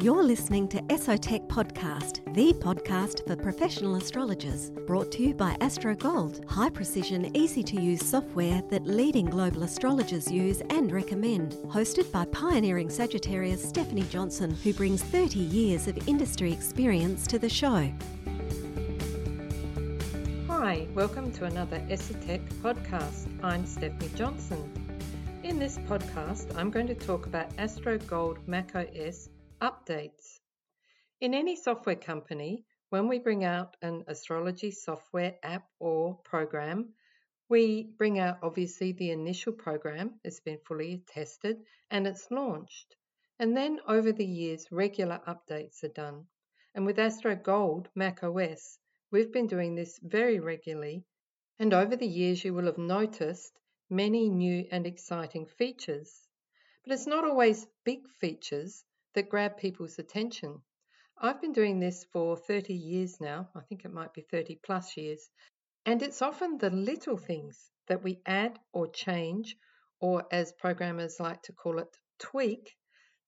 You're listening to Esotech Podcast, the podcast for professional astrologers, brought to you by Astro Gold, high precision, easy to use software that leading global astrologers use and recommend. Hosted by pioneering Sagittarius Stephanie Johnson, who brings 30 years of industry experience to the show. Hi, welcome to another Esotech podcast. I'm Stephanie Johnson. In this podcast, I'm going to talk about Astro Gold Mac OS Updates. In any software company, when we bring out an astrology software app or program, we bring out obviously the initial program, it's been fully tested and it's launched. And then over the years, regular updates are done. And with Astro Gold Mac OS, we've been doing this very regularly. And over the years, you will have noticed many new and exciting features. But it's not always big features that grab people's attention. I've been doing this for 30 years now. I think it might be 30 plus years. And it's often the little things that we add or change, or as programmers like to call it, tweak,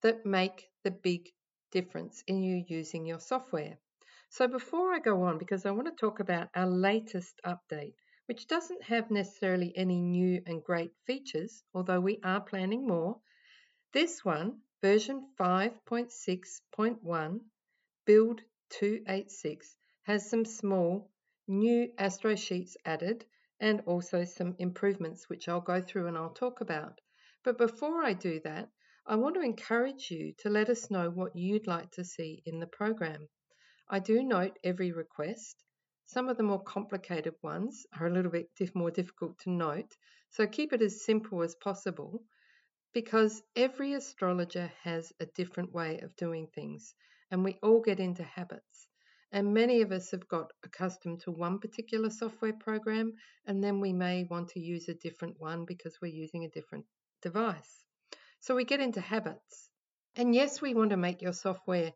that make the big difference in you using your software. So before I go on, because I want to talk about our latest update, which doesn't have necessarily any new and great features, although we are planning more. This one Version 5.6.1 Build 286 has some small new Astro sheets added and also some improvements which I'll go through and I'll talk about. But before I do that, I want to encourage you to let us know what you'd like to see in the program. I do note every request. Some of the more complicated ones are a little bit more difficult to note, so keep it as simple as possible because every astrologer has a different way of doing things, and we all get into habits. And many of us have got accustomed to one particular software program, and then we may want to use a different one because we're using a different device. So we get into habits. And yes, we want to make your software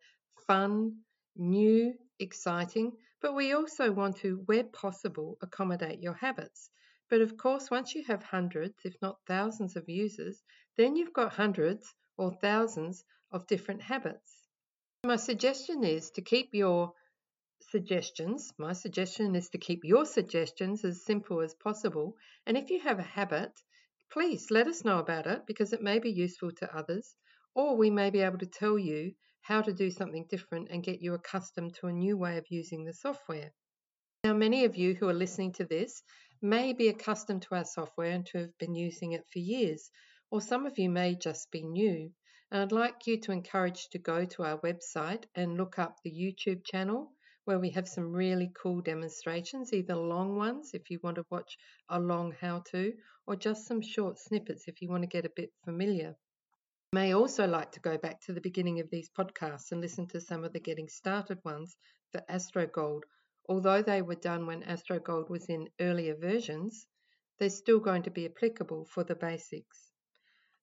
fun, new, exciting, but we also want to, where possible, accommodate your habits. But of course, once you have hundreds, if not thousands of users, then you've got hundreds or thousands of different habits. My suggestion is to keep your suggestions, my suggestion is to keep your suggestions as simple as possible. And if you have a habit, please let us know about it because it may be useful to others, or we may be able to tell you how to do something different and get you accustomed to a new way of using the software. Now, many of you who are listening to this may be accustomed to our software and to have been using it for years, or some of you may just be new. And I'd like you to encourage to go to our website and look up the YouTube channel where we have some really cool demonstrations, either long ones if you want to watch a long how to, or just some short snippets if you want to get a bit familiar. You may also like to go back to the beginning of these podcasts and listen to some of the getting started ones for Astro Gold although they were done when AstroGold was in earlier versions, they're still going to be applicable for the basics.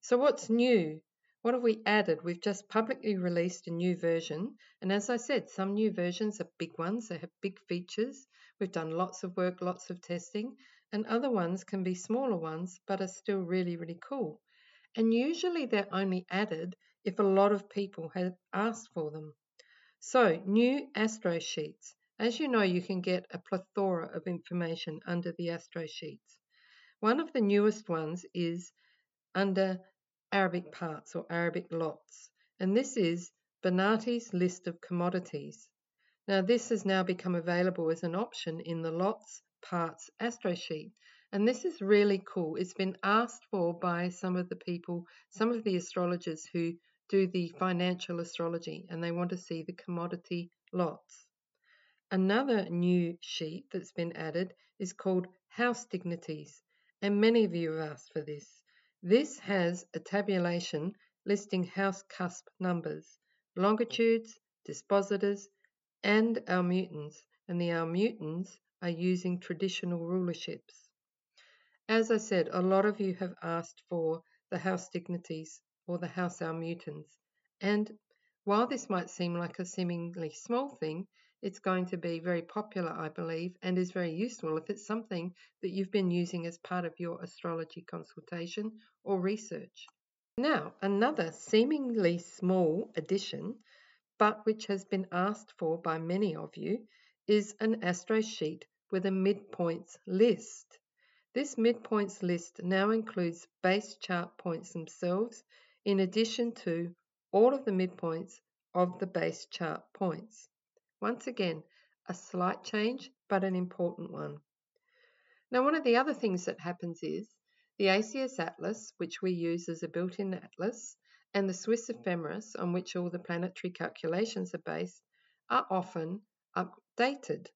So, what's new? What have we added? We've just publicly released a new version, and as I said, some new versions are big ones, they have big features. We've done lots of work, lots of testing, and other ones can be smaller ones but are still really, really cool. And usually they're only added if a lot of people have asked for them. So, new Astro Sheets. As you know, you can get a plethora of information under the Astro Sheets. One of the newest ones is under Arabic parts or Arabic lots, and this is Bonatti's list of commodities. Now, this has now become available as an option in the lots parts Astro Sheet, and this is really cool. It's been asked for by some of the people, some of the astrologers who do the financial astrology, and they want to see the commodity lots. Another new sheet that's been added is called House Dignities, and many of you have asked for this. This has a tabulation listing house cusp numbers, longitudes, dispositors, and almutens, and the almutens are using traditional rulerships. As I said, a lot of you have asked for the house dignities or the house almutens, and while this might seem like a seemingly small thing, it's going to be very popular, I believe, and is very useful if it's something that you've been using as part of your astrology consultation or research. Now, another seemingly small addition, but which has been asked for by many of you, is an Astro sheet with a midpoints list. This midpoints list now includes base chart points themselves in addition to all of the midpoints of the base chart points. Once again, a slight change, but an important one. Now, one of the other things that happens is the ACS Atlas, which we use as a built-in atlas, and the Swiss ephemeris, on which all the planetary calculations are based, are often updated.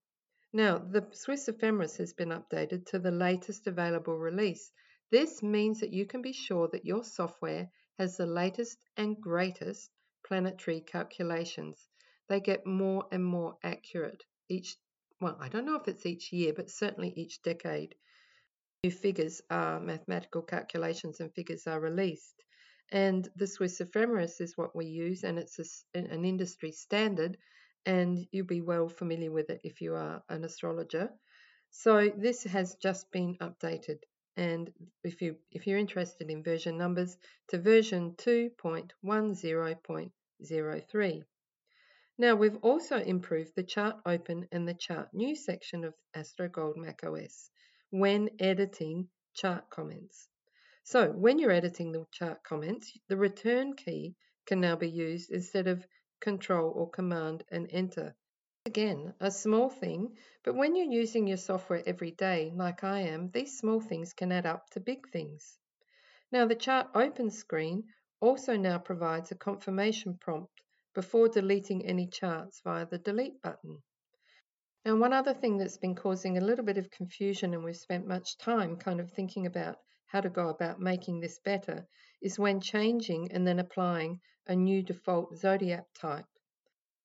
Now, the Swiss ephemeris has been updated to the latest available release. This means that you can be sure that your software has the latest and greatest planetary calculations. They get more and more accurate each, well, I don't know if it's each year, but certainly each decade. New figures are mathematical calculations and figures are released. And the Swiss ephemeris is what we use, and it's a, an industry standard, and you'll be well familiar with it if you are an astrologer. So this has just been updated, and if you if you're interested in version numbers, to version 2.10.03. Now we've also improved the chart open and the chart new section of AstroGold macOS when editing chart comments. So when you're editing the chart comments, the return key can now be used instead of control or command and enter. Again, a small thing, but when you're using your software every day, like I am, these small things can add up to big things. Now the chart open screen also now provides a confirmation prompt before deleting any charts via the delete button. Now, one other thing that's been causing a little bit of confusion, and we've spent much time kind of thinking about how to go about making this better is when changing and then applying a new default zodiac type.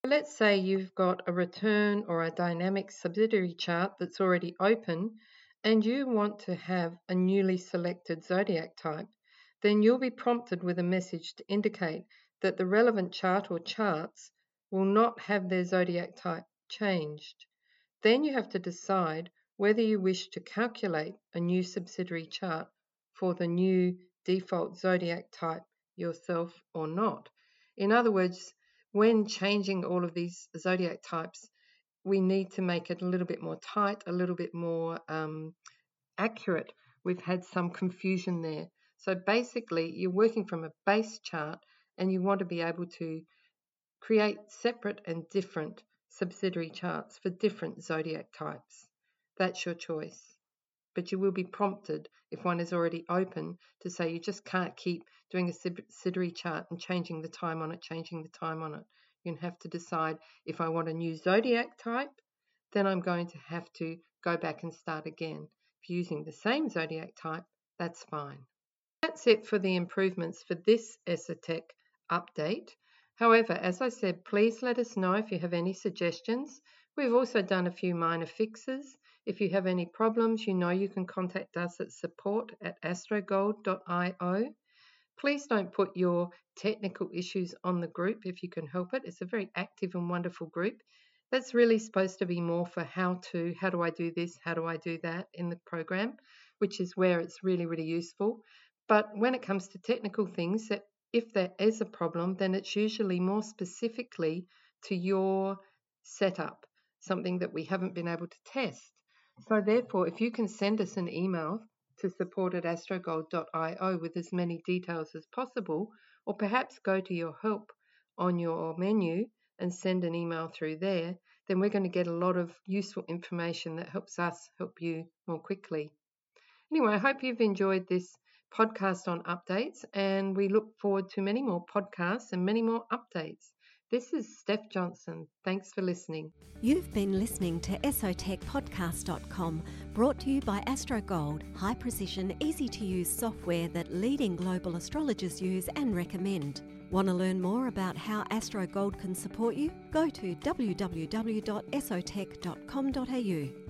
Let's say you've got a return or a dynamic subsidiary chart that's already open and you want to have a newly selected zodiac type, then you'll be prompted with a message to indicate that the relevant chart or charts will not have their zodiac type changed. Then you have to decide whether you wish to calculate a new subsidiary chart for the new default zodiac type yourself or not. In other words, when changing all of these zodiac types, we need to make it a little bit more tight, a little bit more um, accurate. We've had some confusion there. So basically, you're working from a base chart and you want to be able to create separate and different subsidiary charts for different zodiac types. That's your choice but you will be prompted if one is already open to say you just can't keep doing a subsidiary chart and changing the time on it, changing the time on it. You have to decide if I want a new zodiac type, then I'm going to have to go back and start again. If you're using the same zodiac type, that's fine. That's it for the improvements for this ESOTech update. However, as I said, please let us know if you have any suggestions. We've also done a few minor fixes if you have any problems, you know you can contact us at support at astrogold.io. Please don't put your technical issues on the group if you can help it. It's a very active and wonderful group. That's really supposed to be more for how to, how do I do this, how do I do that in the program, which is where it's really, really useful. But when it comes to technical things, that if there is a problem, then it's usually more specifically to your setup, something that we haven't been able to test. So therefore, if you can send us an email to support at astrogold.io with as many details as possible, or perhaps go to your help on your menu and send an email through there, then we're going to get a lot of useful information that helps us help you more quickly. Anyway, I hope you've enjoyed this podcast on updates, and we look forward to many more podcasts and many more updates. This is Steph Johnson. Thanks for listening. You've been listening to esotechpodcast.com, brought to you by AstroGold, high precision, easy to use software that leading global astrologers use and recommend. Want to learn more about how AstroGold can support you? Go to www.esotech.com.au.